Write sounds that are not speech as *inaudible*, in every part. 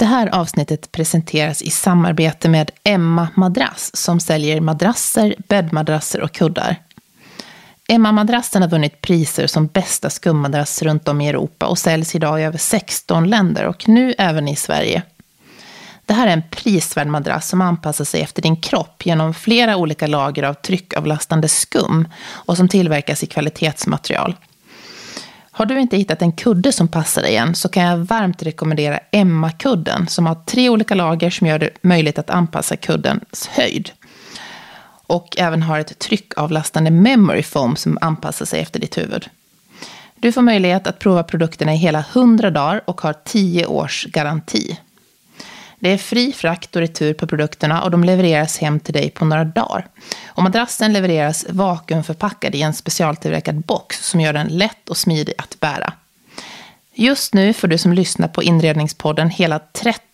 Det här avsnittet presenteras i samarbete med Emma Madrass som säljer madrasser, bäddmadrasser och kuddar. Emma Madrassen har vunnit priser som bästa skummadrass runt om i Europa och säljs idag i över 16 länder och nu även i Sverige. Det här är en prisvärd madrass som anpassar sig efter din kropp genom flera olika lager av tryckavlastande skum och som tillverkas i kvalitetsmaterial. Har du inte hittat en kudde som passar dig än så kan jag varmt rekommendera Emma-kudden som har tre olika lager som gör det möjligt att anpassa kuddens höjd. Och även har ett tryckavlastande memory foam som anpassar sig efter ditt huvud. Du får möjlighet att prova produkterna i hela 100 dagar och har 10 års garanti. Det är fri frakt och retur på produkterna och de levereras hem till dig på några dagar. Och madrassen levereras vakuumförpackad i en specialtillverkad box som gör den lätt och smidig att bära. Just nu får du som lyssnar på Inredningspodden hela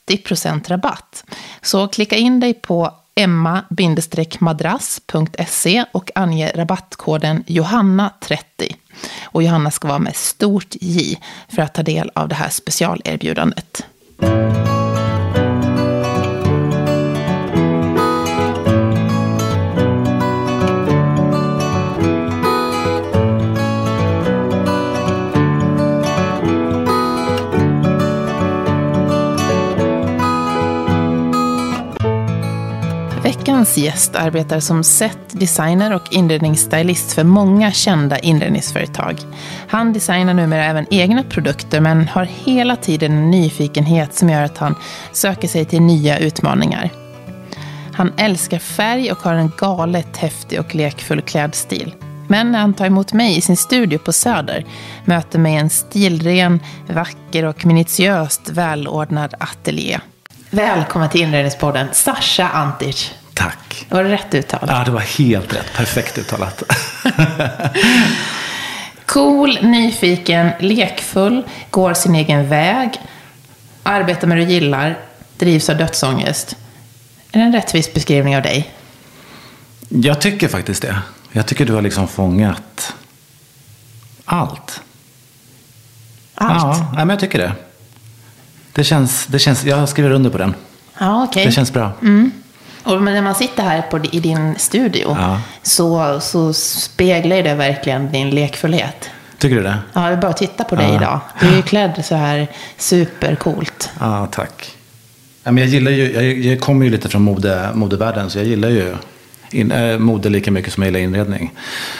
30% rabatt. Så klicka in dig på emma-madrass.se och ange rabattkoden Johanna30. Och Johanna ska vara med stort J för att ta del av det här specialerbjudandet. Veckans gäst arbetar som set designer och inredningsstylist för många kända inredningsföretag. Han designar numera även egna produkter men har hela tiden en nyfikenhet som gör att han söker sig till nya utmaningar. Han älskar färg och har en galet häftig och lekfull klädstil. Men när han tar emot mig i sin studio på Söder möter mig en stilren, vacker och minutiöst välordnad ateljé. Välkommen till Inredningspodden, Sasha Antic. Tack. Var det rätt uttalat? Ja, det var helt rätt. Perfekt uttalat. *laughs* cool, nyfiken, lekfull, går sin egen väg, arbetar med det du gillar, drivs av dödsångest. Är det en rättvis beskrivning av dig? Jag tycker faktiskt det. Jag tycker du har liksom fångat allt. Allt? Ja, men jag tycker det. Det känns, det känns, jag skriver under på den. Ja, okay. Det känns bra. Mm. Och när man sitter här på, i din studio ja. så, så speglar det verkligen din lekfullhet. Tycker du det? Ja, jag bara titta på dig ja. idag. Du är ju klädd så här supercoolt. Ja, tack. Ja, men jag gillar ju, jag, jag kommer ju lite från mode, modevärlden så jag gillar ju in, äh, mode lika mycket som jag gillar inredning.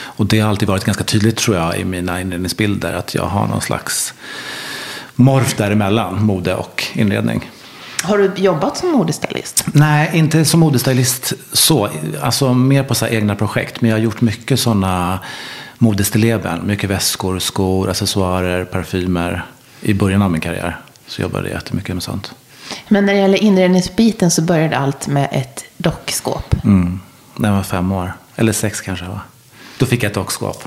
Och det har alltid varit ganska tydligt tror jag i mina inredningsbilder att jag har någon slags morf däremellan mode och inredning. Har du jobbat som modestylist? Nej, inte som modestylist så. Alltså mer på så egna projekt. Men jag har gjort mycket sådana modestilleben. Mycket väskor, skor, accessoarer, parfymer. I början av min karriär så jobbade jag jättemycket med sånt. Men när det gäller inredningsbiten så började allt med ett dockskåp. Mm. När jag var fem år. Eller sex kanske va. Då fick jag ett dockskåp.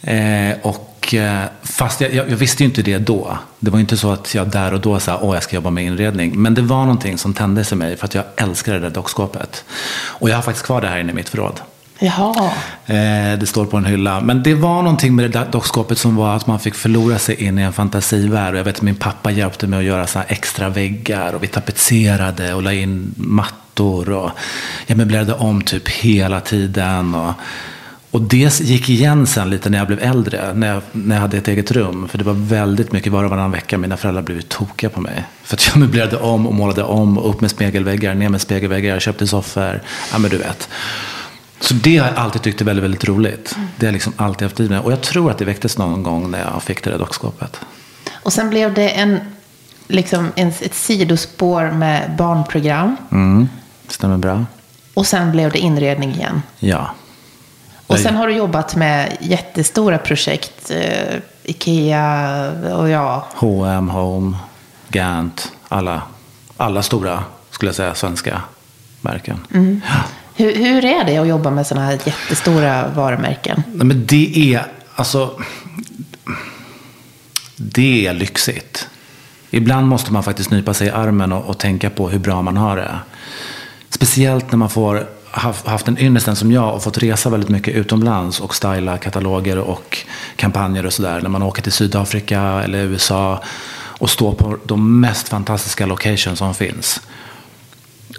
Eh, och Eh, fast jag, jag, jag, visste ju inte det då. Det var ju inte så att jag där och då sa att jag ska jobba med inredning. Men det var någonting som tändes i mig för att jag älskar det där dockskåpet. Och jag har faktiskt kvar det här inne i mitt förråd. Jaha. Eh, det står på en hylla. Men det var någonting med det där dockskåpet som var att man fick förlora sig in i en fantasivärld. Och jag vet att min pappa hjälpte mig att göra så extra väggar. Och vi tapetserade och la in mattor. Och jag möblerade om typ hela tiden. Och och det gick igen sen lite när jag blev äldre, när jag, när jag hade ett eget rum. För det var väldigt mycket var och varannan vecka. Mina föräldrar blev tokiga på mig. För att jag *laughs* möblerade om och målade om. Och upp med spegelväggar, ner med spegelväggar. Jag köpte soffor. Ja men du vet. Så det har jag alltid tyckt är väldigt, väldigt roligt. Det har jag liksom alltid haft i mig. Och jag tror att det väcktes någon gång när jag fick det där dockskåpet. Och sen blev det en, liksom en, ett sidospår med barnprogram. Mm, stämmer bra. Och sen blev det inredning igen. Ja. Och sen har du jobbat med jättestora projekt. Eh, Ikea och ja. H&M, Home, Gant, alla, alla stora, skulle jag säga, svenska märken. Ja. Hur, hur är det att jobba med sådana här jättestora varumärken? Nej, men det är, alltså, det är lyxigt. Ibland måste man faktiskt nypa sig i armen och, och tänka på hur bra man har det. Speciellt när man får haft, haft en ynnesten som jag och fått resa väldigt mycket utomlands och styla kataloger och kampanjer och sådär. När man åker till Sydafrika eller USA och står på de mest fantastiska locations som finns.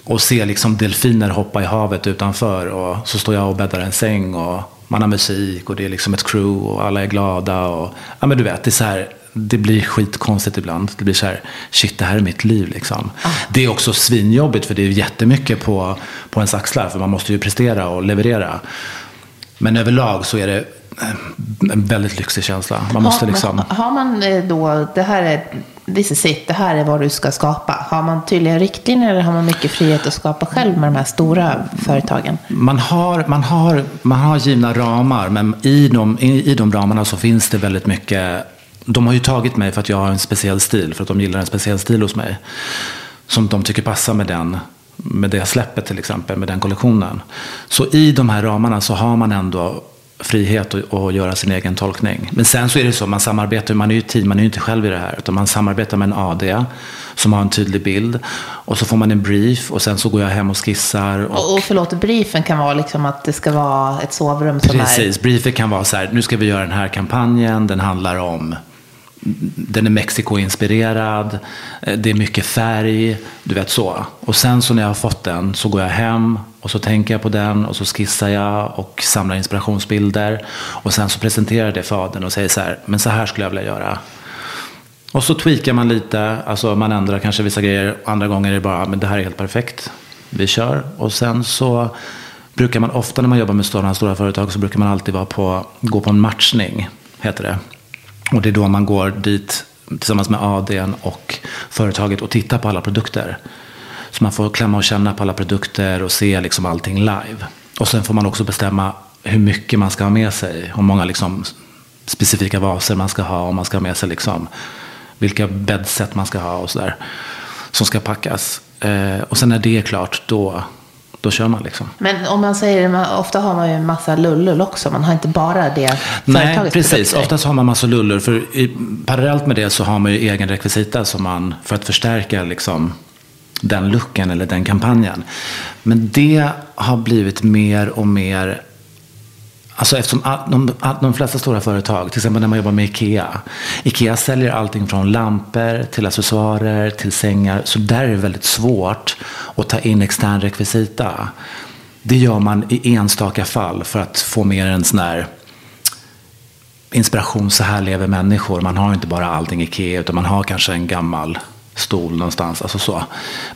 Och se liksom delfiner hoppa i havet utanför och så står jag och bäddar en säng och man har musik och det är liksom ett crew och alla är glada. Och, ja men du vet, det är så här, det blir skitkonstigt ibland. Det blir så här, shit det här är mitt liv liksom. Ah. Det är också svinjobbigt för det är jättemycket på, på ens axlar för man måste ju prestera och leverera. Men överlag så är det eh, en väldigt lyxig känsla. Man måste har, liksom... har man eh, då, det här är, this is it, det här är vad du ska skapa. Har man tydliga riktlinjer eller har man mycket frihet att skapa själv med de här stora företagen? Man har, man, har, man har givna ramar, men i de, i, i de ramarna så finns det väldigt mycket... De har ju tagit mig för att jag har en speciell stil, för att de gillar en speciell stil hos mig. Som de tycker passar med den, med det släppet till exempel, med den kollektionen. Så i de här ramarna så har man ändå frihet att, att göra sin egen tolkning. Men sen så är det så, man samarbetar, man är ju team, man är ju inte själv i det här. Utan man samarbetar med en AD som har en tydlig bild. Och så får man en brief och sen så går jag hem och skissar. Och, Och, och förlåt, briefen kan vara liksom att det ska vara ett sovrum som är... Precis, briefen kan vara så här, nu ska vi göra den här kampanjen, den handlar om den är Mexiko-inspirerad, eh, det är mycket färg, du vet så. Och sen så när jag har fått den så går jag hem och så tänker jag på den och så skissar jag och samlar inspirationsbilder. Och sen så presenterar jag det för adern och säger så här, men så här skulle jag vilja göra. Och så tweakar man lite, alltså man ändrar kanske vissa grejer. Andra gånger är det bara, men det här är helt perfekt. Vi kör. Och sen så brukar man ofta när man jobbar med sådana stora företag så brukar man alltid vara på, gå på en matchning, heter det. Och det är då man går dit tillsammans med ADn och företaget och tittar på alla produkter. Så man får klämma och känna på alla produkter och se liksom allting live. Och sen får man också bestämma hur mycket man ska ha med sig. Hur många liksom specifika vaser man ska ha. Om man ska ha med sig liksom vilka bäddset man ska ha och sådär. Som ska packas. Eh, och sen när det är klart, då, då kör man liksom. Men om man säger, man, ofta har man ju en massa lullull också. Man har inte bara det Nej, precis. produkter. Oftast har man massa lullor. För i, parallellt med det så har man ju egen rekvisita som man, för att förstärka liksom, den looken eller den kampanjen. Men det har blivit mer och mer Alltså eftersom all- de, all- de flesta stora företag, till exempel när man jobbar med Ikea. Ikea säljer allting från lampor till accessoarer till sängar. Så där är det väldigt svårt att ta in extern rekvisita. Det gör man i enstaka fall för att få mer en sån här inspiration, så här lever människor. Man har inte bara allting Ikea utan man har kanske en gammal stol någonstans. Alltså så.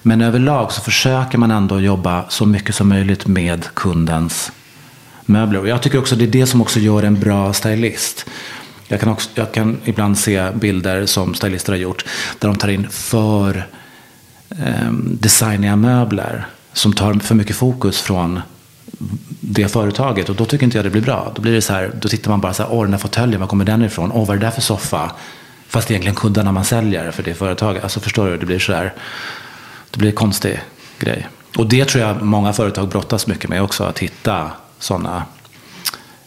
Men överlag så försöker man ändå jobba så mycket som möjligt med kundens möbler. Och jag tycker också det är det som också gör en bra stylist. Jag kan, också, jag kan ibland se bilder som stylister har gjort där de tar in för eh, designiga möbler som tar för mycket fokus från det företaget och då tycker inte jag det blir bra. Då blir det så här, då tittar man bara så här, åh den där fåtöljen, var kommer den ifrån? Åh vad är det där för soffa? Fast egentligen kuddarna man säljer för det företaget. Alltså förstår du, det blir så här, det blir en konstig grej. Och det tror jag många företag brottas mycket med också, att hitta sådana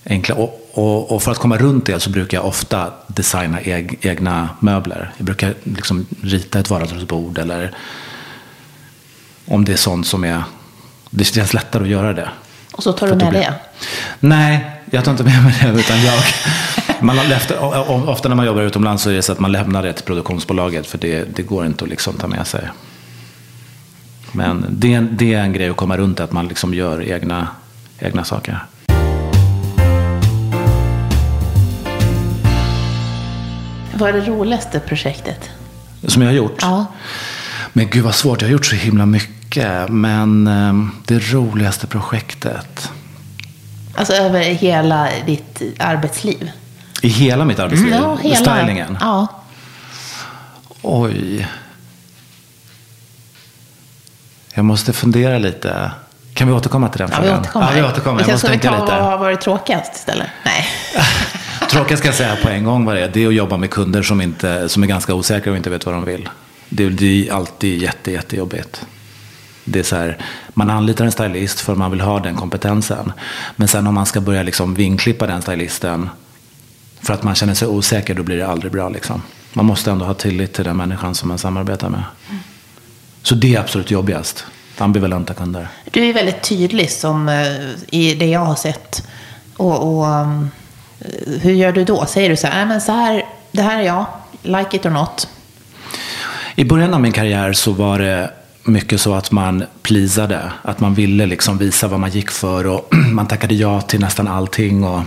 enkla. Och, och, och för att komma runt det så brukar jag ofta designa eg, egna möbler. Jag brukar liksom rita ett vardagsrumsbord eller om det är sånt som är, det känns lättare att göra det. Och så tar du med då det. blir- Nej, jag tar inte med mig det. Utan jag, man efter, ofta när man jobbar utomlands så är det så att man lämnar det till produktionsbolaget. För det, det går inte att liksom ta med sig. Men det, är en- det är en grej att komma runt, att man liksom gör egna, egna saker. Vad är det roligaste projektet? Som jag har gjort. Ja. Men gud vad svårt, jag har gjort så himla mycket. Men eh, det roligaste projektet. Alltså över hela ditt arbetsliv? I hela mitt arbetsliv? Ja, hela. Stylingen? Ja. Oj. Jag måste fundera lite. Kan vi återkomma till den Ja, vi frågan? återkommer. Ja, vi återkommer. Vi Jag måste ska vi tänka ta lite. vad har varit tråkigast istället? Nej. *laughs* tråkiga ska jag säga på en gång vad det är. Det är att jobba med kunder som, inte, som är ganska osäkra och inte vet vad de vill. Det, det är alltid jätte, jättejobbigt. Det är så här, man anlitar en stylist för att man vill ha den kompetensen. Men sen om man ska börja liksom vinklippa den stylisten för att man känner sig osäker, då blir det aldrig bra. Liksom. Man måste ändå ha tillit till den människan som man samarbetar med. Så det är absolut jobbigast. Ambivalenta kunder. Du är väldigt tydlig som, eh, i det jag har sett. Och, och um, hur gör du då? Säger du så här, "Nej, men så här, det här är jag, like it or not. I början av min karriär så var det mycket så att man pleasade. Att man ville liksom visa vad man gick för och *clears throat* man tackade ja till nästan allting. Och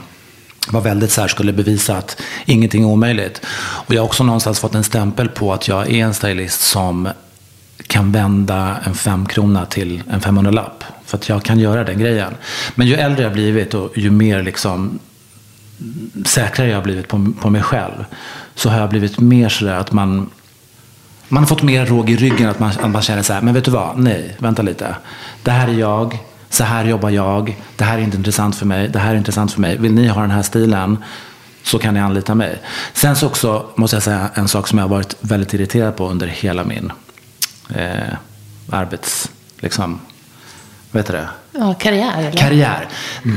var väldigt så här, skulle bevisa att ingenting är omöjligt. Och jag har också någonstans fått en stämpel på att jag är en stylist som kan vända en femkrona till en 500-lapp. För att jag kan göra den grejen. Men ju äldre jag blivit och ju mer liksom säkrare jag har blivit på, på mig själv. Så har jag blivit mer sådär att man man har fått mer råg i ryggen att man, att man känner så här, men vet du vad, nej, vänta lite. Det här är jag, så här jobbar jag, det här är inte intressant för mig, det här är intressant för mig. Vill ni ha den här stilen så kan ni anlita mig. Sen så också måste jag säga en sak som jag har varit väldigt irriterad på under hela min eh, arbets, liksom, vad heter det? Ja, karriär eller? Karriär.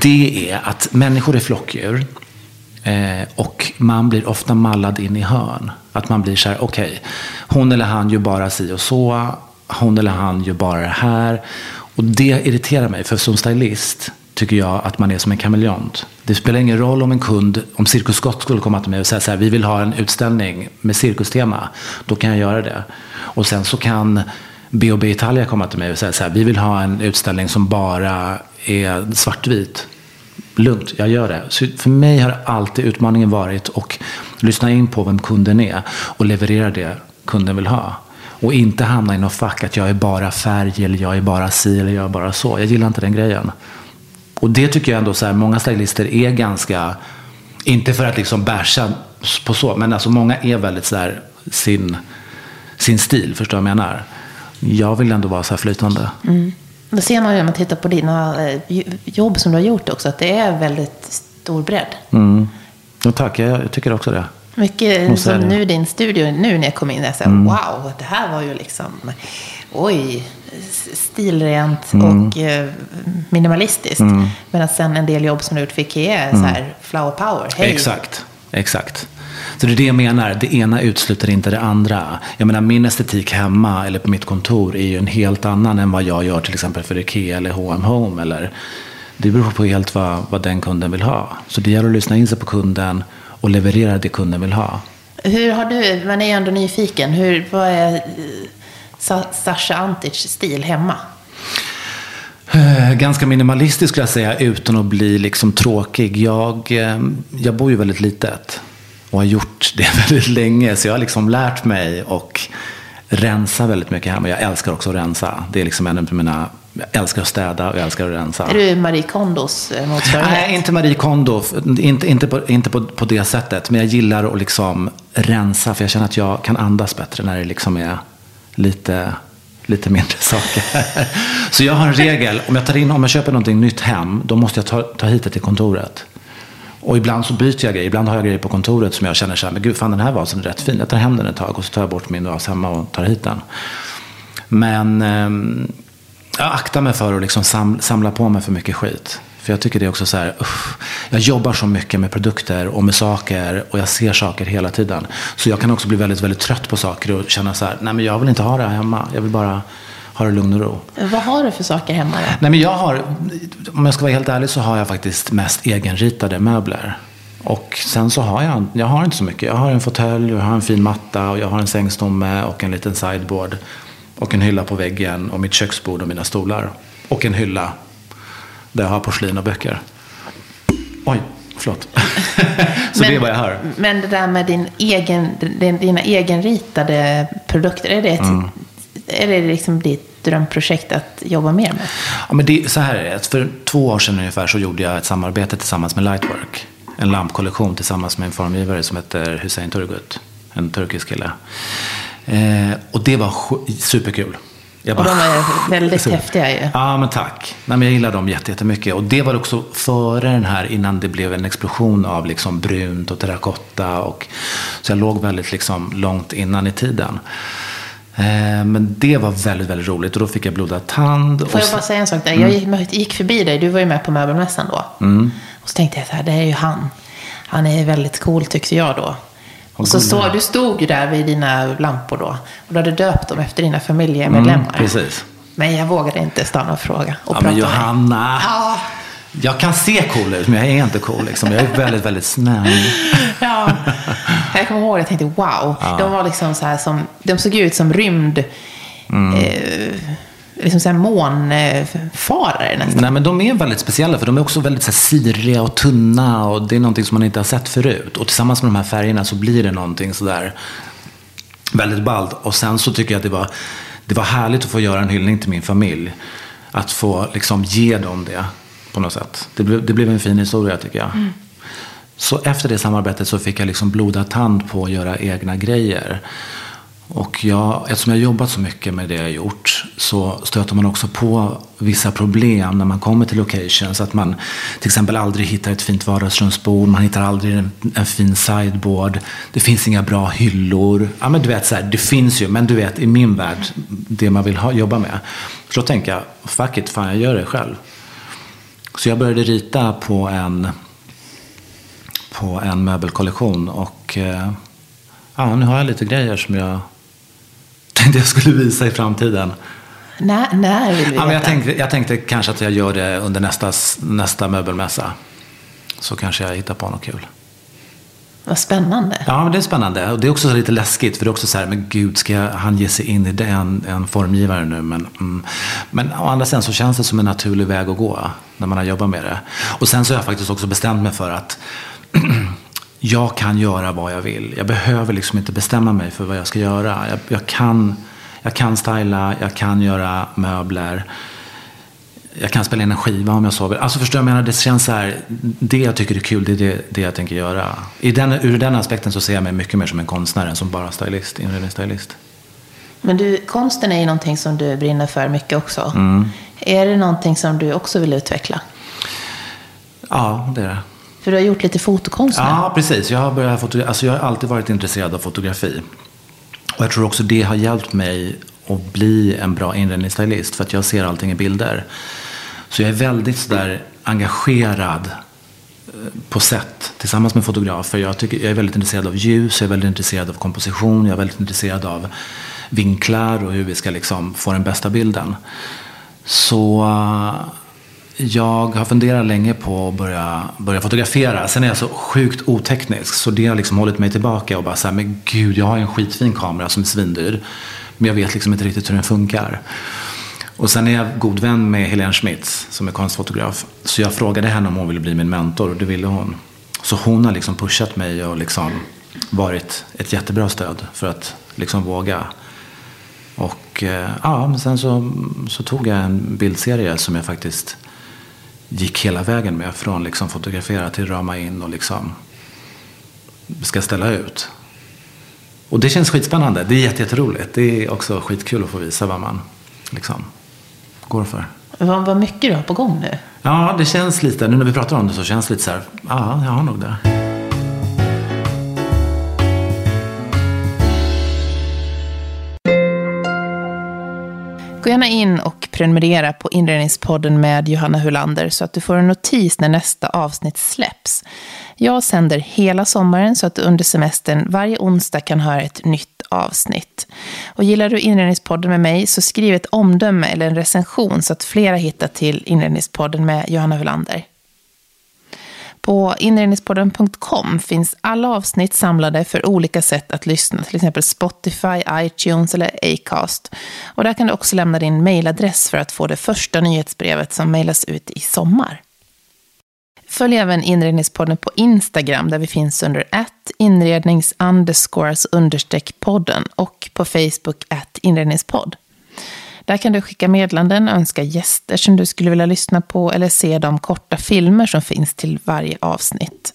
Det är att människor är flockdjur. Eh, och man blir ofta mallad in i hörn. Att man blir så här, okej, hon eller han gör bara si och så. Hon eller han gör bara det här. Och det irriterar mig, för som stylist tycker jag att man är som en kameleont. Det spelar ingen roll om en kund, om Cirkus Scott skulle komma till mig och säga så här, vi vill ha en utställning med cirkustema. Då kan jag göra det. Och sen så kan B&B Italia komma till mig och säga så här, vi vill ha en utställning som bara är svartvit. Lugnt, jag gör det. Så för mig har alltid utmaningen varit att lyssna in på vem kunden är och leverera det kunden vill ha. Och inte hamna i något fack att jag är bara färg eller jag är bara si eller jag är bara så. Jag gillar inte den grejen. Och det tycker jag ändå så här, många stylister är ganska, inte för att liksom basha på så, men alltså många är väldigt så där sin, sin stil, förstår du vad jag menar? Jag vill ändå vara så här flytande. Det ser man ju när man tittar på dina eh, jobb som du har gjort också, att det är väldigt stor bredd. Mm. Och tack, jag, jag tycker också det. Mycket som nu din studio, nu när jag kom in, jag sa Mm. wow, det här var ju liksom, oj, stilrent Mm. och eh, minimalistiskt. Medan sen en del jobb som du Ikea är så här flower power, hej. Mm. Exakt, exakt. Så det är det jag menar, det ena utesluter inte det andra. Jag menar min estetik hemma eller på mitt kontor är ju en helt annan än vad jag gör till exempel för Ikea eller H&M Home. Eller, det beror på helt vad, vad den kunden vill ha. Så det gäller att lyssna in sig på kunden och leverera det kunden vill ha. Hur har du, man är ju ändå nyfiken, hur, vad är Sasha Antic stil hemma? Eh, Ganska minimalistisk skulle jag säga utan att bli liksom tråkig. Jag, eh, jag bor ju väldigt litet och har gjort det *laughs* väldigt länge. Så jag har liksom lärt mig och rensa väldigt mycket hemma. Jag älskar också att rensa. Det är liksom en av mina... Jag älskar att städa och jag älskar att rensa. Är du Marie Kondos eh, motsvarighet? Nej, inte Marie Kondo. Inte, inte, på, inte på, på det sättet. Men jag gillar att liksom rensa. För jag känner att jag kan andas bättre när det liksom är lite, lite mindre *laughs* saker. Så jag har en regel. Om jag, tar in, om jag köper någonting nytt hem, då måste jag ta, ta hit det till kontoret. Och ibland så byter jag grejer. Ibland har jag grejer på kontoret som jag känner så här, men gud, fan den här vasen är rätt fin. Jag tar hem den ett tag och så tar jag bort min vas hemma och tar hit den. Men eh, jag aktar mig för att liksom sam, samla på mig för mycket skit. För jag tycker det är också så här, uff, jag jobbar så mycket med produkter och med saker och jag ser saker hela tiden. Så jag kan också bli väldigt, väldigt trött på saker och känna så här, nej men jag vill inte ha det här hemma. Jag vill bara ha det lugn och ro. Vad har du för saker hemma då? Nej, men jag har, om jag ska vara helt ärlig så har jag faktiskt mest egenritade möbler. Och sen så har jag, jag har inte så mycket. Jag har en fåtölj, jag har en fin matta och jag har en sängstomme och en liten sideboard. Och en hylla på väggen och mitt köksbord och mina stolar. Och en hylla där jag har porslin och böcker. Oj, förlåt. *laughs* så det är vad jag har. Men det där med din egen, din, dina egenritade produkter, är det, ett, Mm. är det liksom ditt drömprojekt att jobba mer med? Ja, men det, så här är det. För två år sedan ungefär så gjorde jag ett samarbete tillsammans med Lightwork. En lampkollektion tillsammans med en formgivare som heter Hussein Turgut. En turkisk kille. Eh, och det var superkul. Jag Och bara- de är väldigt häftiga ju. Ja, men tack. Nej, men jag gillar dem jätte- jättemycket. Och det var också före den här, innan det blev en explosion av liksom brunt och terrakotta. Och, så jag låg väldigt liksom långt innan i tiden. Eh, men det var väldigt, väldigt roligt. Och då fick jag blodad tand. Får och jag bara så- säga en sak där? Jag gick, gick förbi dig, du var ju med på möbelmässan då. Mm. Och så tänkte jag så här, det är ju han. Han är väldigt cool tyckte jag då. Och så stod, du stod ju där vid dina lampor då. Och du hade döpt dem efter dina familjemedlemmar. Mm, precis. Men jag vågade inte stanna och fråga. Och Ja, men. Johanna. Ja. Jag kan se cool ut, men jag är inte cool. Liksom. Jag är väldigt, väldigt snäll. *laughs* Ja. Jag kommer ihåg, jag tänkte wow. De var liksom så här som, de såg ut som rymd, Mm. eh, liksom så här månfarare nästan. Nej, men de är väldigt speciella, för de är också väldigt så här, siriga och tunna. Och det är någonting som man inte har sett förut. Och tillsammans med de här färgerna så blir det någonting sådär väldigt ballt. Och sen så tycker jag att det var, det var härligt att få göra en hyllning till min familj. Att få liksom ge dem det på något sätt. Det blev, det blev en fin historia tycker jag. Så efter det samarbetet så fick jag liksom blodad tand på att göra egna grejer. Och jag, eftersom jag har jobbat så mycket med det jag gjort så stöter man också på vissa problem när man kommer till locations. Att man till exempel aldrig hittar ett fint vardagsrumsbord, man hittar aldrig en, en fin sideboard. Det finns inga bra hyllor. Ja, men du vet, så här, det finns ju, men du vet i min värld, det man vill ha, jobba med. Så då tänker jag, fuck it, fan jag gör det själv. Så jag började rita på en, på en möbelkollektion och eh, ja, nu har jag lite grejer som jag tänkte jag skulle visa i framtiden. När, när vill vi Ja, men jag, tänkte, jag tänkte kanske att jag gör det under nästa, nästa möbelmässa. Så kanske jag hittar på något kul. Vad spännande. Ja, men det är spännande. Och det är också så lite läskigt. För det är också så här, men gud, ska jag, han ge sig in i det, en, en formgivare nu? Men, mm. men å andra sidan så känns det som en naturlig väg att gå när man har jobbat med det. Och sen så har jag faktiskt också bestämt mig för att *clears throat* jag kan göra vad jag vill. Jag behöver liksom inte bestämma mig för vad jag ska göra. Jag, jag, kan, jag kan styla, jag kan göra möbler. Jag kan spela in en skiva om jag sover. Alltså förstår jag menar, det känns så här, det jag tycker är kul, det är det, det jag tänker göra. I den, ur den aspekten så ser jag mig mycket mer som en konstnär än som bara stylist, inredningsstylist. Men du, konsten är ju någonting som du brinner för mycket också. Mm. Är det någonting som du också vill utveckla? Ja, det är det. För du har gjort lite fotokonst nu. Ja, precis. Jag har, börjat fotogra- alltså, jag har alltid varit intresserad av fotografi. Och jag tror också det har hjälpt mig att bli en bra inredningsstylist. För att jag ser allting i bilder. Så jag är väldigt sådär engagerad eh, på sätt tillsammans med fotografer. Jag, tycker, jag är väldigt intresserad av ljus, jag är väldigt intresserad av komposition, jag är väldigt intresserad av vinklar och hur vi ska liksom få den bästa bilden. Så eh, jag har funderat länge på att börja, börja fotografera. Sen är jag så sjukt oteknisk så det har liksom hållit mig tillbaka och bara så här, men gud, jag har en skitfin kamera som är svindyr. Men jag vet liksom inte riktigt hur den funkar. Och sen är jag god vän med Helene Schmitz som är konstfotograf. Så jag frågade henne om hon ville bli min mentor och det ville hon. Så hon har liksom pushat mig och liksom varit ett jättebra stöd för att liksom våga. Och eh, ja, men sen så, så tog jag en bildserie som jag faktiskt gick hela vägen med. Från liksom fotografera till rama in och liksom ska ställa ut. Och det känns skitspännande. Det är jätte- jätteroligt. Det är också skitkul att få visa vad man liksom går för. Vad, vad mycket du har på gång nu. Ja, det känns lite, nu när vi pratar om det så känns det lite så här, ja, jag har nog det. Gå gärna in och prenumerera på Inredningspodden med Johanna Hulander så att du får en notis när nästa avsnitt släpps. Jag sänder hela sommaren så att du under semestern varje onsdag kan höra ett nytt avsnitt. Och gillar du Inredningspodden med mig så skriv ett omdöme eller en recension så att flera hittar till Inredningspodden med Johanna Hulander. På inredningspodden.com finns alla avsnitt samlade för olika sätt att lyssna, till exempel Spotify, iTunes eller Acast. Och där kan du också lämna din mejladress för att få det första nyhetsbrevet som mejlas ut i sommar. Följ även Inredningspodden på Instagram där vi finns under att inrednings underscores understreck podden och på Facebook att inredningspodd. Där kan du skicka meddelanden, önska gäster som du skulle vilja lyssna på eller se de korta filmer som finns till varje avsnitt.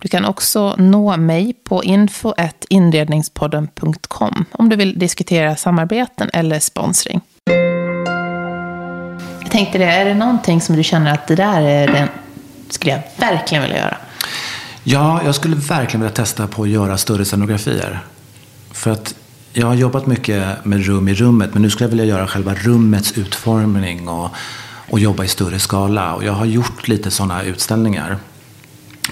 Du kan också nå mig på info.inredningspodden.com om du vill diskutera samarbeten eller sponsring. Jag tänkte det, är det någonting som du känner att det där är den, skulle jag verkligen vilja göra? Ja, jag skulle verkligen vilja testa på att göra större scenografier. För att jag har jobbat mycket med rum i rummet, men nu skulle jag vilja göra själva rummets utformning och, och jobba i större skala. Och jag har gjort lite sådana utställningar.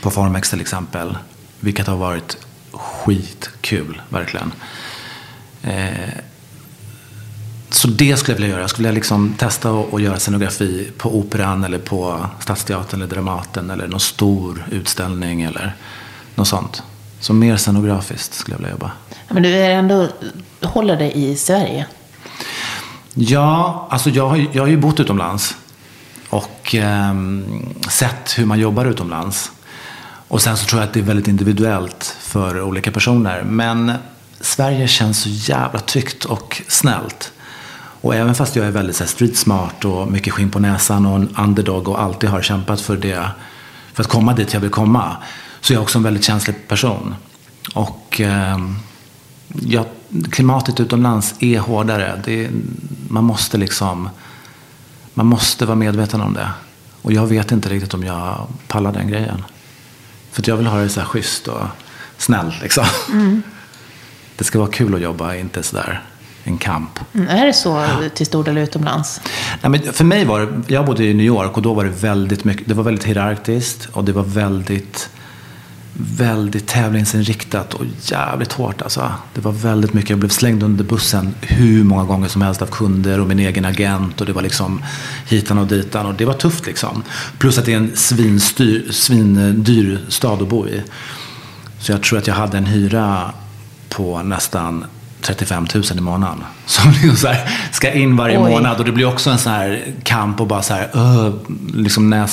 På Formex till exempel. Vilket har varit skitkul, verkligen. Eh, så det skulle jag vilja göra. Jag skulle vilja liksom testa att göra scenografi på Operan eller på Stadsteatern eller Dramaten eller någon stor utställning eller något sånt. Så mer scenografiskt skulle jag vilja jobba. Men du är ändå, håller dig i Sverige? Ja, alltså jag har, jag har ju bott utomlands. Och eh, sett hur man jobbar utomlands. Och sen så tror jag att det är väldigt individuellt för olika personer. Men Sverige känns så jävla tryggt och snällt. Och även fast jag är väldigt så här, street smart och mycket skinn på näsan och en underdog och alltid har kämpat för det, för att komma dit jag vill komma, så är jag också en väldigt känslig person. Och eh, ja, klimatet utomlands är hårdare. Det, man måste liksom, man måste vara medveten om det. Och jag vet inte riktigt om jag pallar den grejen. För jag vill ha det så här schysst och snällt liksom. Mm. *laughs* Det ska vara kul att jobba, inte sådär en kamp. Mm, är det så till stor del utomlands? Nej, men för mig var det, jag bodde i New York och då var det väldigt mycket, det var väldigt hierarkiskt och det var väldigt väldigt tävlingsinriktat och jävligt hårt alltså. Det var väldigt mycket, jag blev slängd under bussen hur många gånger som helst av kunder och min egen agent och det var liksom hitan och ditan och det var tufft liksom. Plus att det är en svinstyr, svindyr stad att bo i. Så jag tror att jag hade en hyra på nästan 35 000 i månaden. *laughs* Som liksom så här, ska in varje Oj. månad. Och det blir också en sån här kamp och bara så här, uh, liksom näs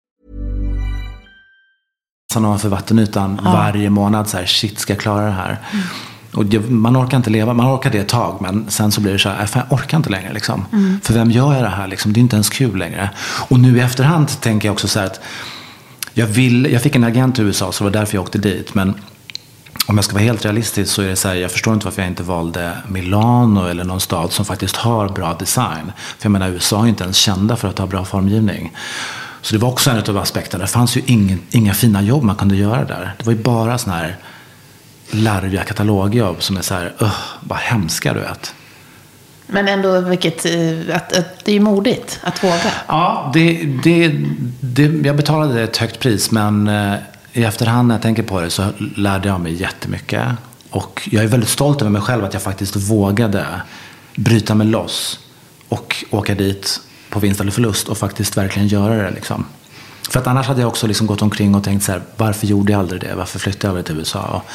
För vattenytan ja. varje månad. Så här, shit, ska jag klara det här? Mm. Och man orkar inte leva, man orkar det ett tag men sen så blir det så här, jag orkar inte längre liksom. Mm. För vem gör jag det här liksom? Det är inte ens kul längre. Och nu i efterhand tänker jag också så här att jag, vill, jag fick en agent i USA så det var därför jag åkte dit. Men om jag ska vara helt realistisk så är det så här, jag förstår inte varför jag inte valde Milano eller någon stad som faktiskt har bra design. För jag menar USA är inte ens kända för att ha bra formgivning. Så det var också en av aspekterna. Det fanns ju ingen, inga fina jobb man kunde göra där. Det var ju bara sådana här larviga katalogjobb som är så här, uh, vad hemska du vet. Men ändå, vilket, eh, att, att det är modigt att våga. Ja, det, det, det, jag betalade ett högt pris, men eh, i efterhand när jag tänker på det så lärde jag mig jättemycket. Och jag är väldigt stolt över mig själv att jag faktiskt vågade bryta mig loss och åka dit på vinst eller förlust och faktiskt verkligen göra det. Liksom. För att annars hade jag också liksom gått omkring och tänkt så här, varför gjorde jag aldrig det? Varför flyttade jag aldrig till USA? Och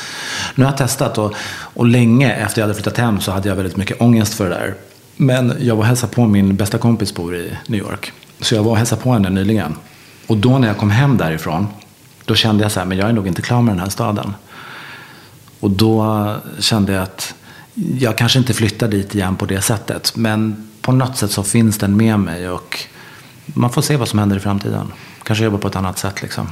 nu har jag testat och, och länge efter jag hade flyttat hem så hade jag väldigt mycket ångest för det där. Men jag var och hälsade på min bästa kompis bor i New York. Så jag var och hälsade på henne nyligen. Och då när jag kom hem därifrån, då kände jag så här, men jag är nog inte klar med den här staden. Och då kände jag att jag kanske inte flyttar dit igen på det sättet. Men på något sätt så finns den med mig och man får se vad som händer i framtiden kanske jobba på ett annat sätt. Liksom.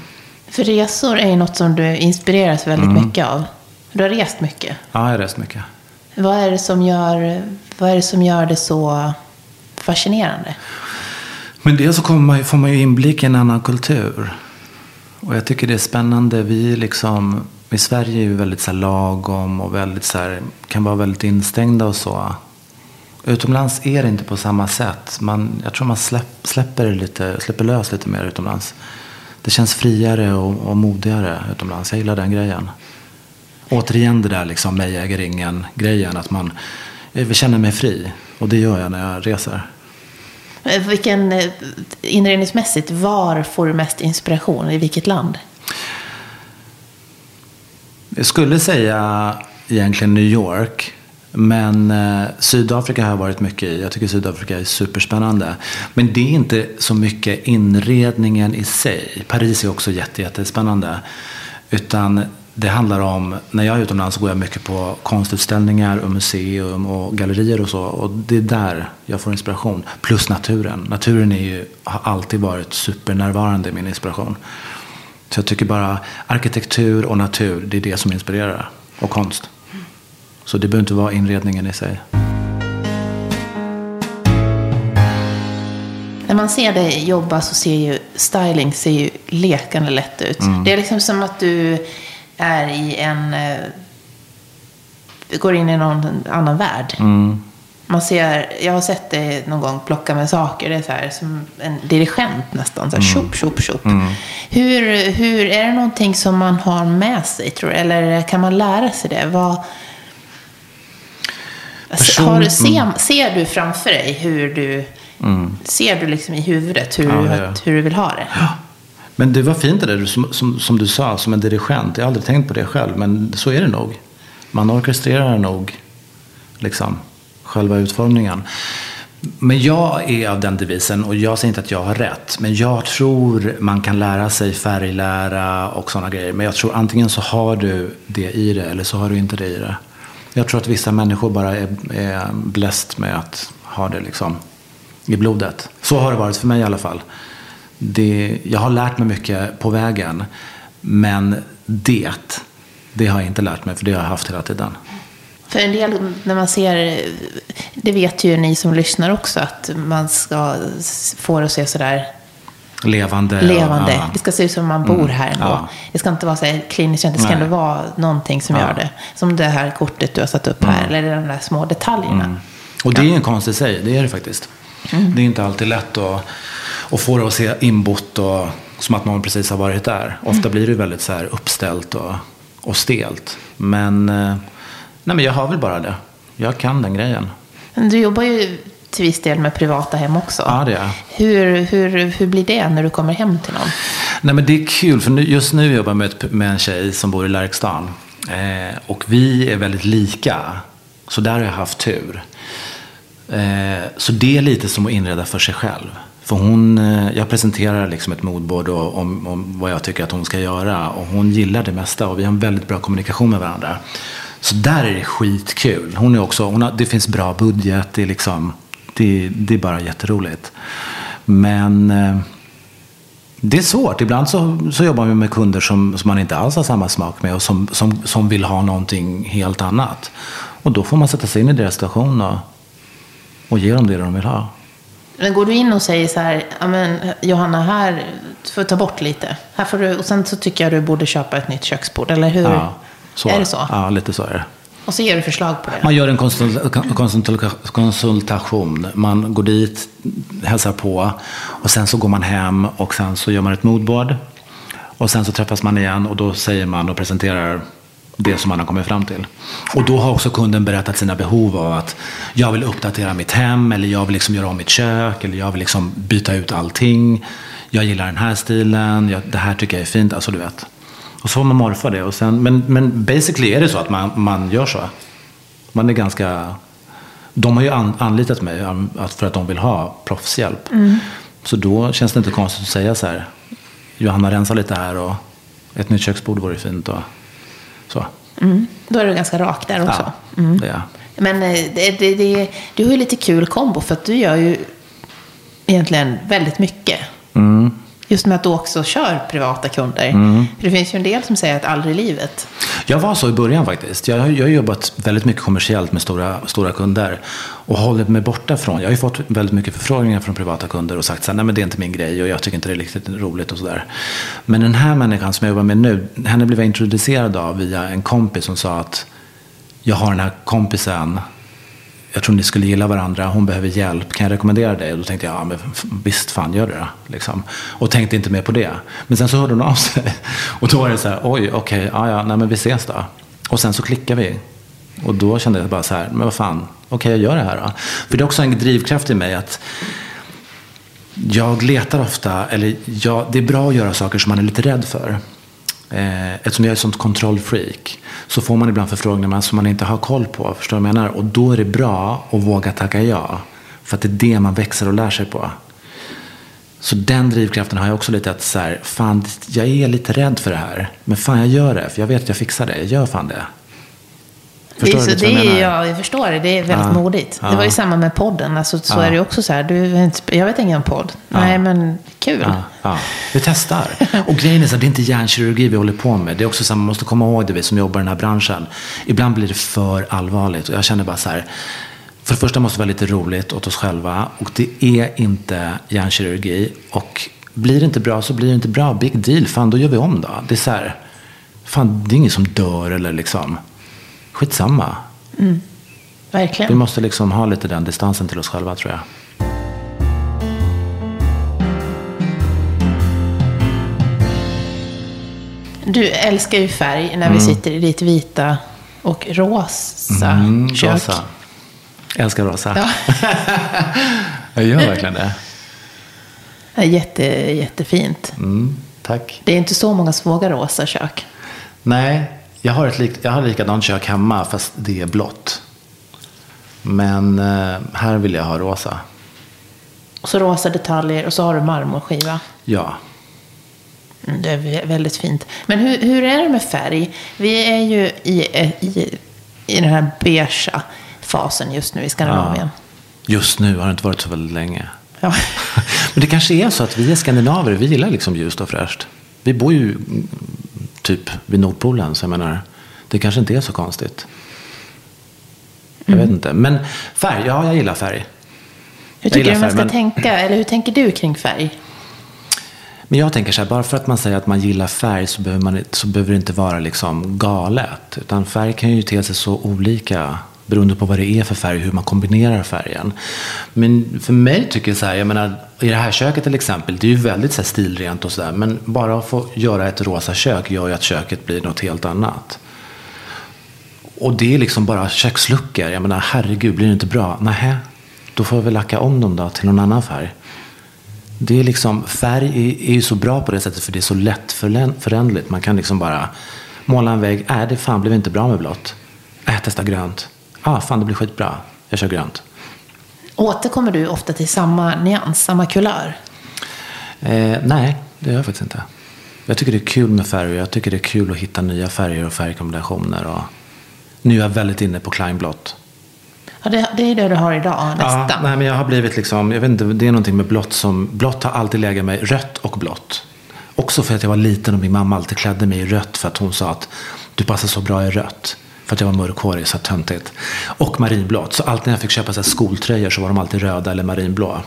För resor är ju något som du inspireras väldigt mm. mycket av. Du har rest mycket. Ja, jag har rest mycket. Vad är det som gör, vad är det, som gör det så fascinerande? Men dels så kommer man, får man ju inblick i en annan kultur. Och jag tycker det är spännande. Vi liksom, i Sverige är vi väldigt så lagom och väldigt så här, kan vara väldigt instängda och så. Utomlands är det inte på samma sätt. Man, jag tror man släpp, släpper, lite, släpper lös lite mer utomlands. Det känns friare och, och modigare utomlands. Jag gillar den grejen. Återigen det där liksom mig äger ingen-grejen. Att man jag känner mig fri. Och det gör jag när jag reser. Eh, Vilken, eh, inredningsmässigt, var får du mest inspiration? I vilket land? Jag skulle säga egentligen New York. Men eh, Sydafrika har jag varit mycket i. Jag tycker Sydafrika är superspännande. Men det är inte så mycket inredningen i sig. Paris är också jätte, jättespännande. Utan det handlar om, när jag är utomlands så går jag mycket på konstutställningar och museum och gallerier och så. Och det är där jag får inspiration. Plus naturen. Naturen är ju, har alltid varit supernärvarande i min inspiration. Så jag tycker bara arkitektur och natur, det är det som inspirerar. Och konst. Så det behöver inte vara inredningen i sig. När man ser dig jobba så ser ju styling ser ju lekande lätt ut. Det är liksom som att du är i en... eh, går in i någon annan värld. Man ser, jag har sett dig någon gång plocka med saker. Det är så här, som en dirigent nästan. Så här, tjopp, tjopp, tjopp. Hur, hur, är det någonting som man har med sig, tror du? Eller kan man lära sig det? Vad, Person- har du, ser, ser du framför dig hur du... Ser du liksom i huvudet hur, Ja, jag. hur du vill ha det? Men det var fint det där som, som, som du sa, som en dirigent. Jag har aldrig tänkt på det själv, men så är det nog. Man orkestrerar nog liksom, själva utformningen. Men jag är av den devisen, och jag säger inte att jag har rätt, men jag tror man kan lära sig färglära och sådana grejer. Men jag tror antingen så har du det i det, eller så har du inte det i det. Jag tror att vissa människor bara är, är bläst med att ha det liksom i blodet. Så har det varit för mig i alla fall. Det, jag har lärt mig mycket på vägen. Men det, det har jag inte lärt mig för det har jag haft hela tiden. För en del, när man ser, det vet ju ni som lyssnar också, att man ska få det att se sådär Levande. levande. Ja. Det ska se ut som man bor här ändå. ja. Det ska inte vara så här kliniskt, det ska Nej. ändå vara någonting som gör det. Som det här kortet du har satt upp här, eller de där små detaljerna. Och det är en konst i sig, det är det faktiskt. Det är inte alltid lätt att, att få det att se inbott och som att någon precis har varit där. Ofta blir det väldigt så här uppställt och, och stelt. Men, eh, nej, men jag har väl bara det. Jag kan den grejen. Men du jobbar ju till viss del med privata hem också. Ja, det jag. Hur, hur, hur blir det när du kommer hem till någon? Nej men det är kul, för just nu jobbar jag med, med en tjej som bor i Lärkstan. Eh, och vi är väldigt lika. Så där har jag haft tur. Eh, så det är lite som att inreda för sig själv. För hon, eh, jag presenterar liksom ett moodboard och, om, om vad jag tycker att hon ska göra. Och hon gillar det mesta och vi har en väldigt bra kommunikation med varandra. Så där är det skitkul. Hon är också, hon har, det finns bra budget, det är, liksom, det, det är bara jätteroligt. Men eh, det är svårt. Ibland så, så jobbar vi med kunder som, som man inte alls har samma smak med och som, som, som vill ha någonting helt annat. Och då får man sätta sig in i deras situation och, och ge dem det de vill ha. Men går du in och säger så här, men Johanna, här får du ta bort lite. Här får du, och sen så tycker jag du borde köpa ett nytt köksbord, eller hur? Ja, så. Är det så? Ja, lite så är det. Och så ger du förslag på det? Man gör en konsultation. Man går dit, hälsar på och sen så går man hem och sen så gör man ett moodboard. Och sen så träffas man igen och då säger man och presenterar det som man har kommit fram till. Och då har också kunden berättat sina behov av att jag vill uppdatera mitt hem eller jag vill liksom göra om mitt kök eller jag vill liksom byta ut allting. Jag gillar den här stilen, jag, det här tycker jag är fint. Alltså du vet. Och så får man morfa det. Och sen, men, men basically är det så att man, man gör så. Man är ganska... De har ju an, anlitat mig um, för att de vill ha proffshjälp. Så då känns det inte konstigt att säga så här. Johanna, rensa lite här och ett nytt köksbord vore fint. Och så. Mm. Då är du ganska rak där också. Ja, det är jag. Men eh, det, det, det, du har ju lite kul kombo för att du gör ju egentligen väldigt mycket. Mm. Just med att du också kör privata kunder. För det finns ju en del som säger att aldrig i livet. Jag var så i början faktiskt. Jag har, jag har jobbat väldigt mycket kommersiellt med stora, stora kunder. Och hållit mig borta från. Jag har ju fått väldigt mycket förfrågningar från privata kunder och sagt så här, nej men det är inte min grej och jag tycker inte det är riktigt roligt och sådär. Men den här människan som jag jobbar med nu, henne blev jag introducerad av via en kompis som sa att jag har den här kompisen jag tror ni skulle gilla varandra, hon behöver hjälp, kan jag rekommendera dig? Och då tänkte jag, ja men visst fan gör det då. Liksom. Och tänkte inte mer på det. Men sen så hörde hon av sig. *laughs* Och då var det så här, oj, okej, ja ja, nej men vi ses då. Och sen så klickade vi. Och då kände jag bara så här, men vad fan, okej jag gör det här då. För det är också en drivkraft i mig att jag letar ofta, eller jag, det är bra att göra saker som man är lite rädd för. Eh, eftersom jag är ett sånt kontrollfreak så får man ibland förfrågningar som man inte har koll på. Förstår du vad jag menar? Och då är det bra att våga tacka ja. För att det är det man växer och lär sig på. Så den drivkraften har jag också lite att så här, fan, jag är lite rädd för det här. Men fan, jag gör det. För jag vet att jag fixar det. Jag gör fan det. Det Förstår så, du det jag menar? ja, jag förstår det. Det är väldigt Ja. modigt. Det var ju Ja. samma med podden. Alltså, så Ja. är det också så här. Du, jag vet ingen podd. Nej, men kul. Ja, ja. Vi testar. Och grejen är så att det är inte hjärnkirurgi vi håller på med. Det är också så att man måste komma ihåg det, vi som jobbar i den här branschen. Ibland blir det för allvarligt. Och jag känner bara så här. För det första måste det vara lite roligt åt oss själva. Och det är inte hjärnkirurgi. Och blir det inte bra så blir det inte bra. Big deal. Fan, då gör vi om då. Det är så här. Fan, det är ingen som dör eller liksom. Skitsamma. Vi Verkligen. måste liksom ha lite den distansen till oss själva tror jag. Du älskar ju färg när vi sitter i ditt vita och rosa Mm, kök. rosa. Jag älskar rosa. Ja. *laughs* Jag gör verkligen det. Det är jätte, jättefint. Mm, tack. Det är inte så många som vågar rosa kök. Nej, jag har ett lik, jag har likadant kök hemma fast det är blått. Men eh, här vill jag ha rosa. Och så rosa detaljer och så har du marmorskiva. Ja. Mm, det är vä- väldigt fint. Men hur, hur är det med färg? Vi är ju i, eh, i, i den här beigea fasen just nu i Skandinavien. Just nu har det inte varit så väldigt länge. Ja. *laughs* Men det kanske är så att vi är skandinaver, vi gillar liksom ljust och fräscht. Vi bor ju typ vid Nordpolen, så jag menar, det kanske inte är så konstigt. Jag vet inte. Men färg, ja jag gillar färg. Hur tycker du man ska men- tänka? Eller hur tänker du kring färg? Men jag tänker så här, bara för att man säger att man gillar färg så behöver, man, så behöver det inte vara liksom galet. Utan färg kan ju te sig så olika beroende på vad det är för färg hur man kombinerar färgen. Men för mig tycker jag så här, jag menar i det här köket till exempel, det är ju väldigt så här stilrent och sådär. Men bara att få göra ett rosa kök gör ju att köket blir något helt annat. Och det är liksom bara köksluckor. Jag menar, herregud, blir det inte bra? Nej, då får vi lacka om dem då till någon annan färg. Det är liksom, färg är, är ju så bra på det sättet för det är så lätt förändligt. Man kan liksom bara måla en vägg. Äh, det fan blev inte bra med blått. Äh, testa grönt. Ah, fan det blir skitbra. Jag kör grönt. Återkommer du ofta till samma nyans, samma kulör? Eh, nej, det gör jag faktiskt inte. Jag tycker det är kul med färg och jag tycker det är kul att hitta nya färger och färgkombinationer. Och nu är jag väldigt inne på kleinblått. Ja, det, det är det du har idag, nästan. Ja, nej, men jag har blivit liksom, jag vet inte, det är någonting med blått som, blått har alltid legat mig, rött och blått. Också för att jag var liten och min mamma alltid klädde mig i rött för att hon sa att du passar så bra i rött. För att jag var mörkhårig, så töntigt. Och marinblått. Så alltid när jag fick köpa så skoltröjor så var de alltid röda eller marinblå.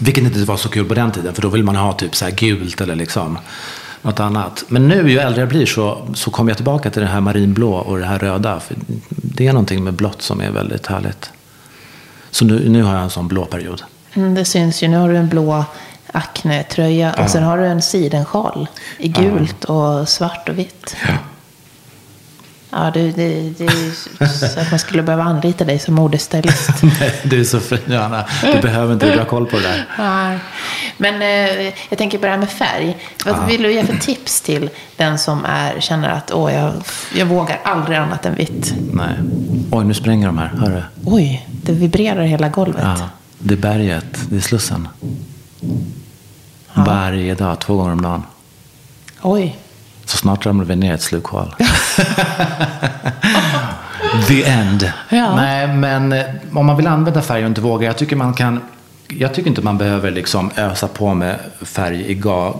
Vilket inte var så kul på den tiden, för då vill man ha typ så här gult eller liksom något annat. Men nu, ju äldre jag blir, så, så kommer jag tillbaka till det här marinblå och det här röda. För det är någonting med blått som är väldigt härligt. Så nu, nu har jag en sån blå period. Mm, det syns ju. Nu har du en blå Acne-tröja och sen har du en sidensjal i gult och svart och vitt. Ja, det, det, det är ju så att man skulle behöva anlita dig som modestylist. *laughs* Nej, du är så fin Johanna. Du behöver inte, du har koll på det där. Nej. Men eh, jag tänker på det här med färg. Vad vill du ge för tips till den som är, känner att åh, jag, jag vågar aldrig annat än vitt? Nej. Oj, nu spränger de här. Hör du? Oj, det vibrerar hela golvet. Ja, det är berget. Det är Slussen. Varje dag, två gånger om dagen. Oj. Så snart ramlar vi ner i ett slukhål. *laughs* The end. Ja. Nej, men eh, om man vill använda färg och inte vågar. Jag tycker man kan. Jag tycker inte man behöver liksom ösa på med färg i ga,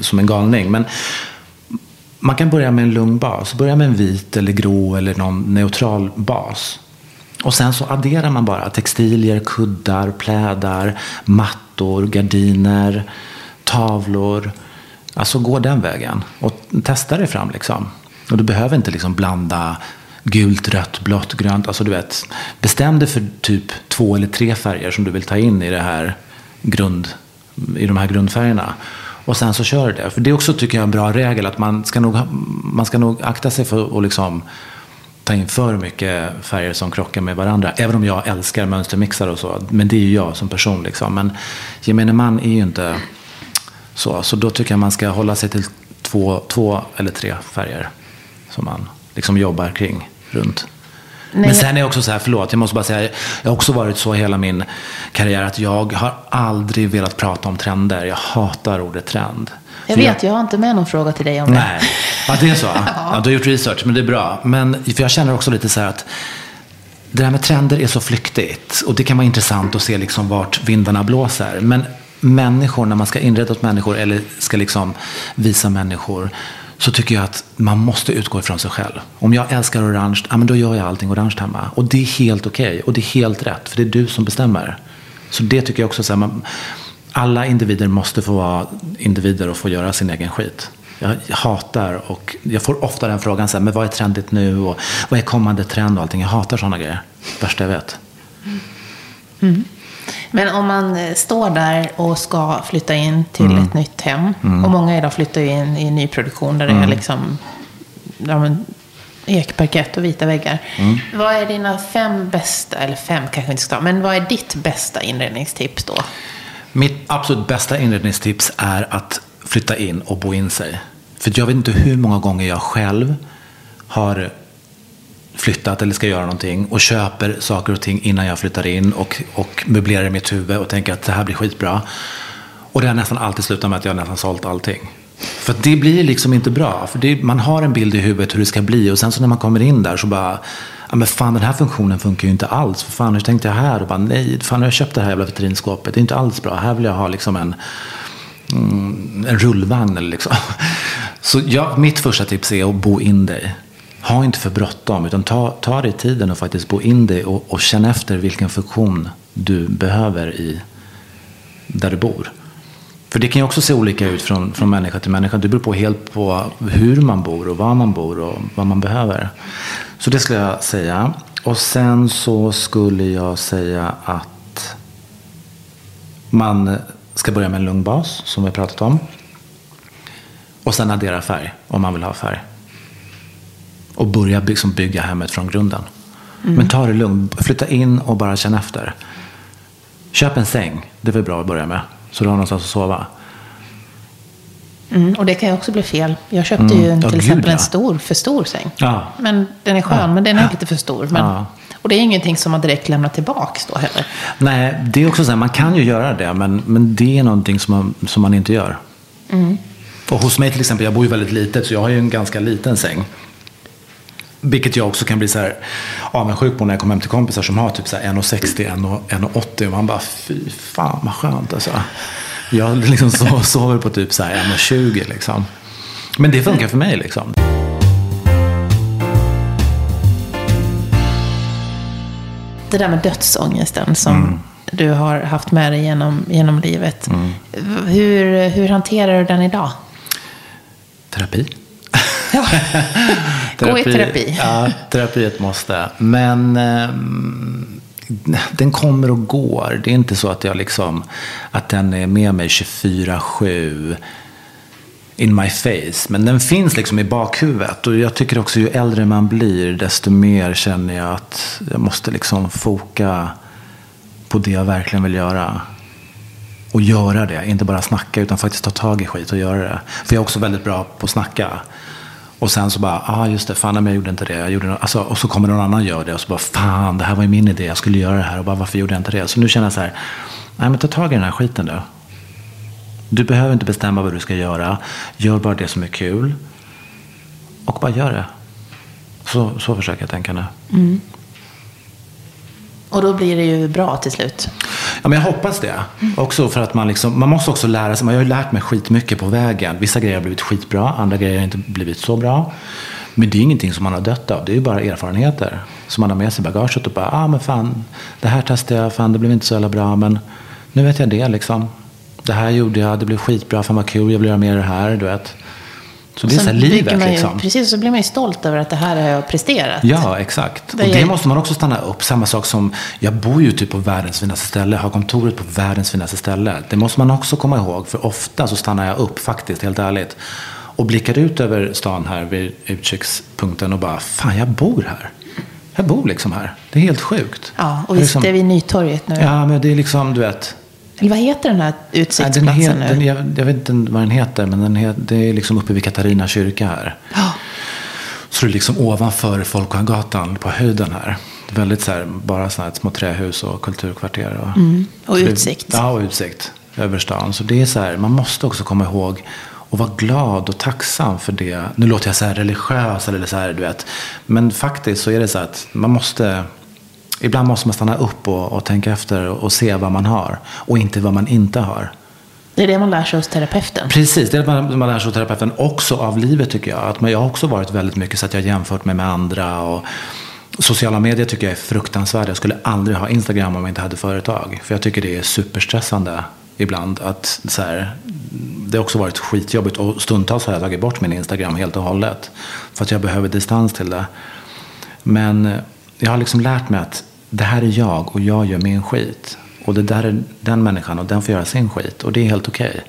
som en galning. Men man kan börja med en lugn bas. Börja med en vit eller grå eller någon neutral bas. Och sen så adderar man bara textilier, kuddar, plädar, mattor, gardiner, tavlor. Alltså gå den vägen och testa dig fram liksom. Och du behöver inte liksom blanda gult, rött, blått, grönt. Alltså du vet, bestäm dig för typ två eller tre färger som du vill ta in i, det här grund, i de här grundfärgerna. Och sen så kör du det. För det är också, tycker jag, en bra regel att man ska nog, man ska nog akta sig för att liksom ta in för mycket färger som krockar med varandra. Även om jag älskar mönstermixar och så. Men det är ju jag som person. Liksom. Men gemene man är ju inte så. Så då tycker jag man ska hålla sig till två, två eller tre färger som man liksom jobbar kring runt. Nej, Men sen är jag också så här, förlåt, jag måste bara säga, jag har också varit så hela min karriär att jag har aldrig velat prata om trender. Jag hatar ordet trend. Jag För vet, jag har inte med någon fråga till dig om det. Nej, ja, det är så. *laughs* Ja, du har gjort research, men det är bra. Men för jag känner också lite så här att det här med trender är så flyktigt. Och det kan vara intressant att se liksom vart vindarna blåser. Men människor, när man ska inreda åt människor eller ska liksom visa människor. Så tycker jag att man måste utgå ifrån sig själv. Om jag älskar orange, ja, men då gör jag allting orange hemma. Och det är helt okej. Okay. Och det är helt rätt. För det är du som bestämmer. Så det tycker jag också så här, man, alla individer måste få vara individer och få göra sin egen skit. Jag hatar och jag får ofta den frågan så här, men vad är trendigt nu och vad är kommande trend och allting. Jag hatar sådana grejer. Värsta jag vet. Mm. Men om man eh, står där och ska flytta in till Mm. ett nytt hem. Och många idag flyttar in i nyproduktion där det Mm. är liksom ja, men, ekparkett och vita väggar. Mm. Vad är dina fem bästa, eller fem kanske inte ska men vad är ditt bästa inredningstips då? Mitt absolut bästa inredningstips är att flytta in och bo in sig. För jag vet inte hur många gånger jag själv har flyttat eller ska göra någonting och köper saker och ting innan jag flyttar in och, och möblerar i mitt huvud och tänker att det här blir skitbra. Och det har nästan alltid slutat med att jag nästan sålt allting. För att det blir liksom inte bra. För det, man har en bild i huvudet hur det ska bli och sen så när man kommer in där så bara Ja men fan den här funktionen funkar ju inte alls. För fan hur tänkte jag här? Och bara nej, fan har jag köpt det här jävla vitrinskåpet? Det är inte alls bra. Här vill jag ha liksom en, mm, en rullvagn eller liksom. *laughs* Så ja, mitt första tips är att bo in dig. Ha inte för bråttom utan ta, ta dig tiden och faktiskt bo in dig och, och känn efter vilken funktion du behöver i där du bor. För det kan ju också se olika ut från, från människa till människa. Det beror på helt på hur man bor och var man bor och vad man behöver. Så det skulle jag säga. Och sen så skulle jag säga att man ska börja med en lugn bas, som vi har pratat om. Och sen addera färg, om man vill ha färg. Och börja liksom bygga hemmet från grunden. Men ta det lugnt. Flytta in och bara känn efter. Köp en säng. Det är väl bra att börja med. Så du har någonstans att sova. Mm, och det kan ju också bli fel. Jag köpte ju en, Ja, till gud, exempel ja. en stor, för stor säng. Ja. Men den är skön, Ja. men den är Ja. lite för stor. Men, Ja. Och det är ingenting som man direkt lämnar tillbaks då heller. Nej, det är också så här, man kan ju göra det, men, men det är någonting som man, som man inte gör. Och hos mig till exempel, jag bor ju väldigt litet, så jag har ju en ganska liten säng. Vilket jag också kan bli så här avundsjuk på när jag kommer hem till kompisar som har typ så här 1,60, 1,80 och man bara fy fan vad skönt alltså. Jag liksom so- *laughs* sover på typ så här 1,20 liksom. Men det funkar för mig liksom. Det där med dödsångesten som Mm. du har haft med dig genom, genom livet. Mm. Hur, hur hanterar du den idag? Terapi. *laughs* Gå i terapi. Ja, terapi är ett måste. Men ehm, den kommer och går. Det är inte så att jag liksom, att den är med mig 24-7 in my face. Men den finns liksom i bakhuvudet. Och jag tycker också ju äldre man blir, desto mer känner jag att jag måste liksom foka på det jag verkligen vill göra. Och göra det, inte bara snacka utan faktiskt ta tag i skit och göra det. För jag är också väldigt bra på att snacka. Och sen så bara, ah just det, fan men jag gjorde inte det. Jag gjorde något, alltså, och så kommer någon annan och gör det och så bara, fan det här var ju min idé, jag skulle göra det här och bara varför gjorde jag inte det? Så nu känner jag så här, nej men ta tag i den här skiten nu. Du behöver inte bestämma vad du ska göra, gör bara det som är kul. Och bara gör det. Så, så försöker jag tänka nu. Mm. Och då blir det ju bra till slut. Ja, men jag hoppas det. Också för att man, liksom, man måste också lära sig. Man har ju lärt mig skitmycket på vägen. Vissa grejer har blivit skitbra, andra grejer har inte blivit så bra. Men det är ingenting som man har dött av. Det är ju bara erfarenheter som man har med sig i bagaget. Och bara, ah men fan, det här testade jag, fan det blev inte så jävla bra. Men nu vet jag det liksom. Det här gjorde jag, det blev skitbra, fan vad kul, jag vill göra mer det här, du vet. Så det är så livet man ju, liksom. Precis, så blir man ju stolt över att det här har jag presterat. Ja, exakt. Det och det är- måste man också stanna upp. Samma sak som, jag bor ju typ på världens finaste ställe, har kontoret på världens finaste ställe. Det måste man också komma ihåg, för ofta så stannar jag upp faktiskt, helt ärligt. Och blickar ut över stan här vid utkikspunkten och bara, fan jag bor här. Jag bor liksom här. Det är helt sjukt. Ja, och vi liksom, sitter vid Nytorget nu. Ja, men det är liksom, du vet. Eller vad heter den här den utsiktsplatsen het, nu? den, jag, jag vet inte vad den heter, men den het, det är liksom uppe vid Katarina kyrka här. Ja. Så det är liksom ovanför Folkungagatan på höjden här. Väldigt så här, bara så här små trähus och kulturkvarter. Och, Mm. och så det- utsikt. Ja, och utsikt över stan. Så det är så här, man måste också komma ihåg och vara glad och tacksam för det. Nu låter jag så här religiös eller så här, du vet. Men faktiskt så är det så att man måste, ibland måste man stanna upp och, och tänka efter och, och se vad man har. Och inte vad man inte har. Det är det man lär sig hos terapeuten. Precis, det är man, man lär sig av terapeuten också av livet tycker jag. Att man, jag har också varit väldigt mycket så att jag har jämfört mig med andra. Och sociala medier tycker jag är fruktansvärda. Jag skulle aldrig ha Instagram om jag inte hade företag. För jag tycker det är superstressande ibland. Att så här, det har också varit skitjobbigt och stundtals har jag tagit bort min Instagram helt och hållet. För att jag behöver distans till det. Men jag har liksom lärt mig att det här är jag och jag gör min skit. Och det där är den människan och den får göra sin skit. Och det är helt okej.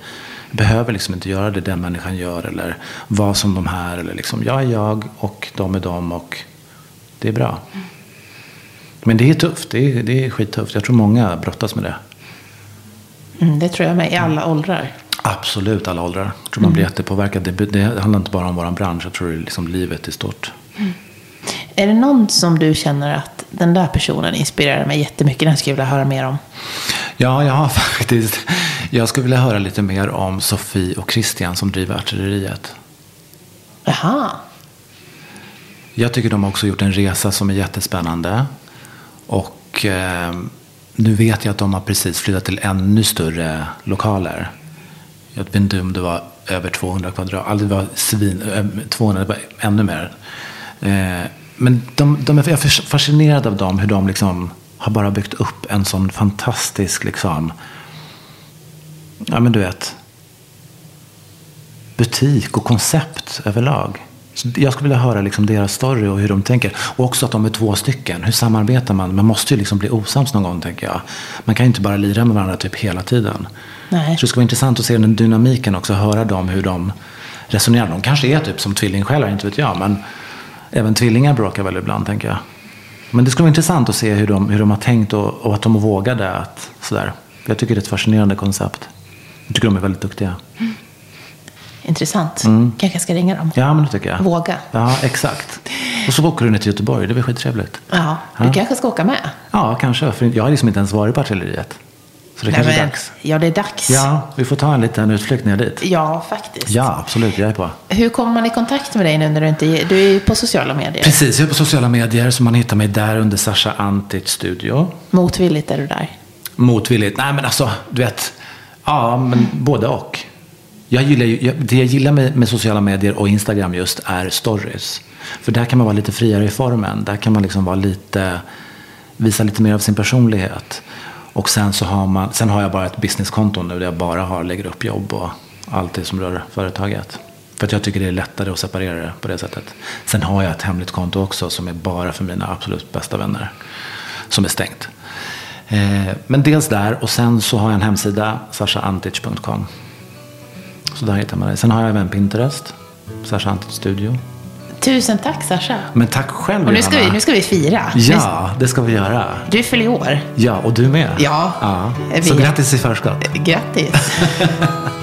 Jag behöver liksom inte göra det den människan gör eller vara som de här. Eller liksom, jag är jag och de är de och det är bra. Men det är tufft. Det är, det är skittufft. Jag tror många brottas med det. Mm, det tror jag med, i alla åldrar. Absolut alla åldrar. Jag tror man blir jättepåverkad. Det, det handlar inte bara om vår bransch. Jag tror det är liksom livet i stort. Är det någon som du känner att den där personen inspirerar mig jättemycket, den skulle jag vilja höra mer om? Ja, jag har *laughs* faktiskt. Jag skulle vilja höra lite mer om Sofie och Christian som driver artilleriet. Jaha. Jag tycker de har också gjort en resa som är jättespännande. Och eh, nu vet jag att de har precis flyttat till ännu större lokaler. Jag vet inte om det var över 200 kvadrat. Alltså det var svin, eh, 200, det var ännu mer. Eh, men de, de jag är fascinerad av dem, hur de liksom har bara byggt upp en sån fantastisk, liksom, ja men du vet, butik och koncept överlag. Så jag skulle vilja höra liksom deras story och hur de tänker. Och också att de är två stycken. Hur samarbetar man? Man måste ju liksom bli osams någon gång, tänker jag. Man kan ju inte bara lira med varandra typ hela tiden. Nej. Så det skulle vara intressant att se den dynamiken också. Höra dem, hur de resonerar. De kanske är typ som tvillingsjälar, inte vet jag. Men även tvillingar bråkar väl ibland, tänker jag. Men det skulle vara intressant att se hur de, hur de har tänkt och, och att de vågade. Att, sådär. Jag tycker det är ett fascinerande koncept. Jag tycker de är väldigt duktiga. Intressant. Kanske ska ringa dem. Ja, men det tycker jag. Våga. Ja, exakt. Och så åker du ner till Göteborg. Det blir skittrevligt. Ja, du Ja. kanske ska åka med? Ja, kanske. För jag har liksom inte ens varit på artilleriet. Så det kanske är dags. Ja, det är dags. Ja, vi får ta en liten utflykt ner dit. Ja, faktiskt. Ja, absolut. Jag är på. Hur kommer man i kontakt med dig nu när du inte är... Du är ju på sociala medier. Precis, jag är på sociala medier. Så man hittar mig där under Sasha Antic Studio. Motvilligt är du där. Motvilligt. Nej, men alltså, du vet. Ja, men både och. Jag gillar ju, det jag gillar med, med sociala medier och Instagram just är stories. För där kan man vara lite friare i formen. Där kan man liksom vara lite, visa lite mer av sin personlighet. Och sen så har man, sen har jag bara ett businesskonto nu där jag bara har, lägger upp jobb och allt det som rör företaget. För att jag tycker det är lättare att separera det på det sättet. Sen har jag ett hemligt konto också som är bara för mina absolut bästa vänner. Som är stängt. Eh, men dels där och sen så har jag en hemsida, sashaantic.com. Så där hittar man det. Sen har jag även Pinterest, Sasha Antic Studio. Tusen tack, Sasha. Men tack själv Och nu ska, vi, Johanna. nu ska vi fira. Ja, det ska vi göra. Du fyller år. Ja, och du med. Ja, ja. vi- Så grattis i förskott. Grattis. *laughs*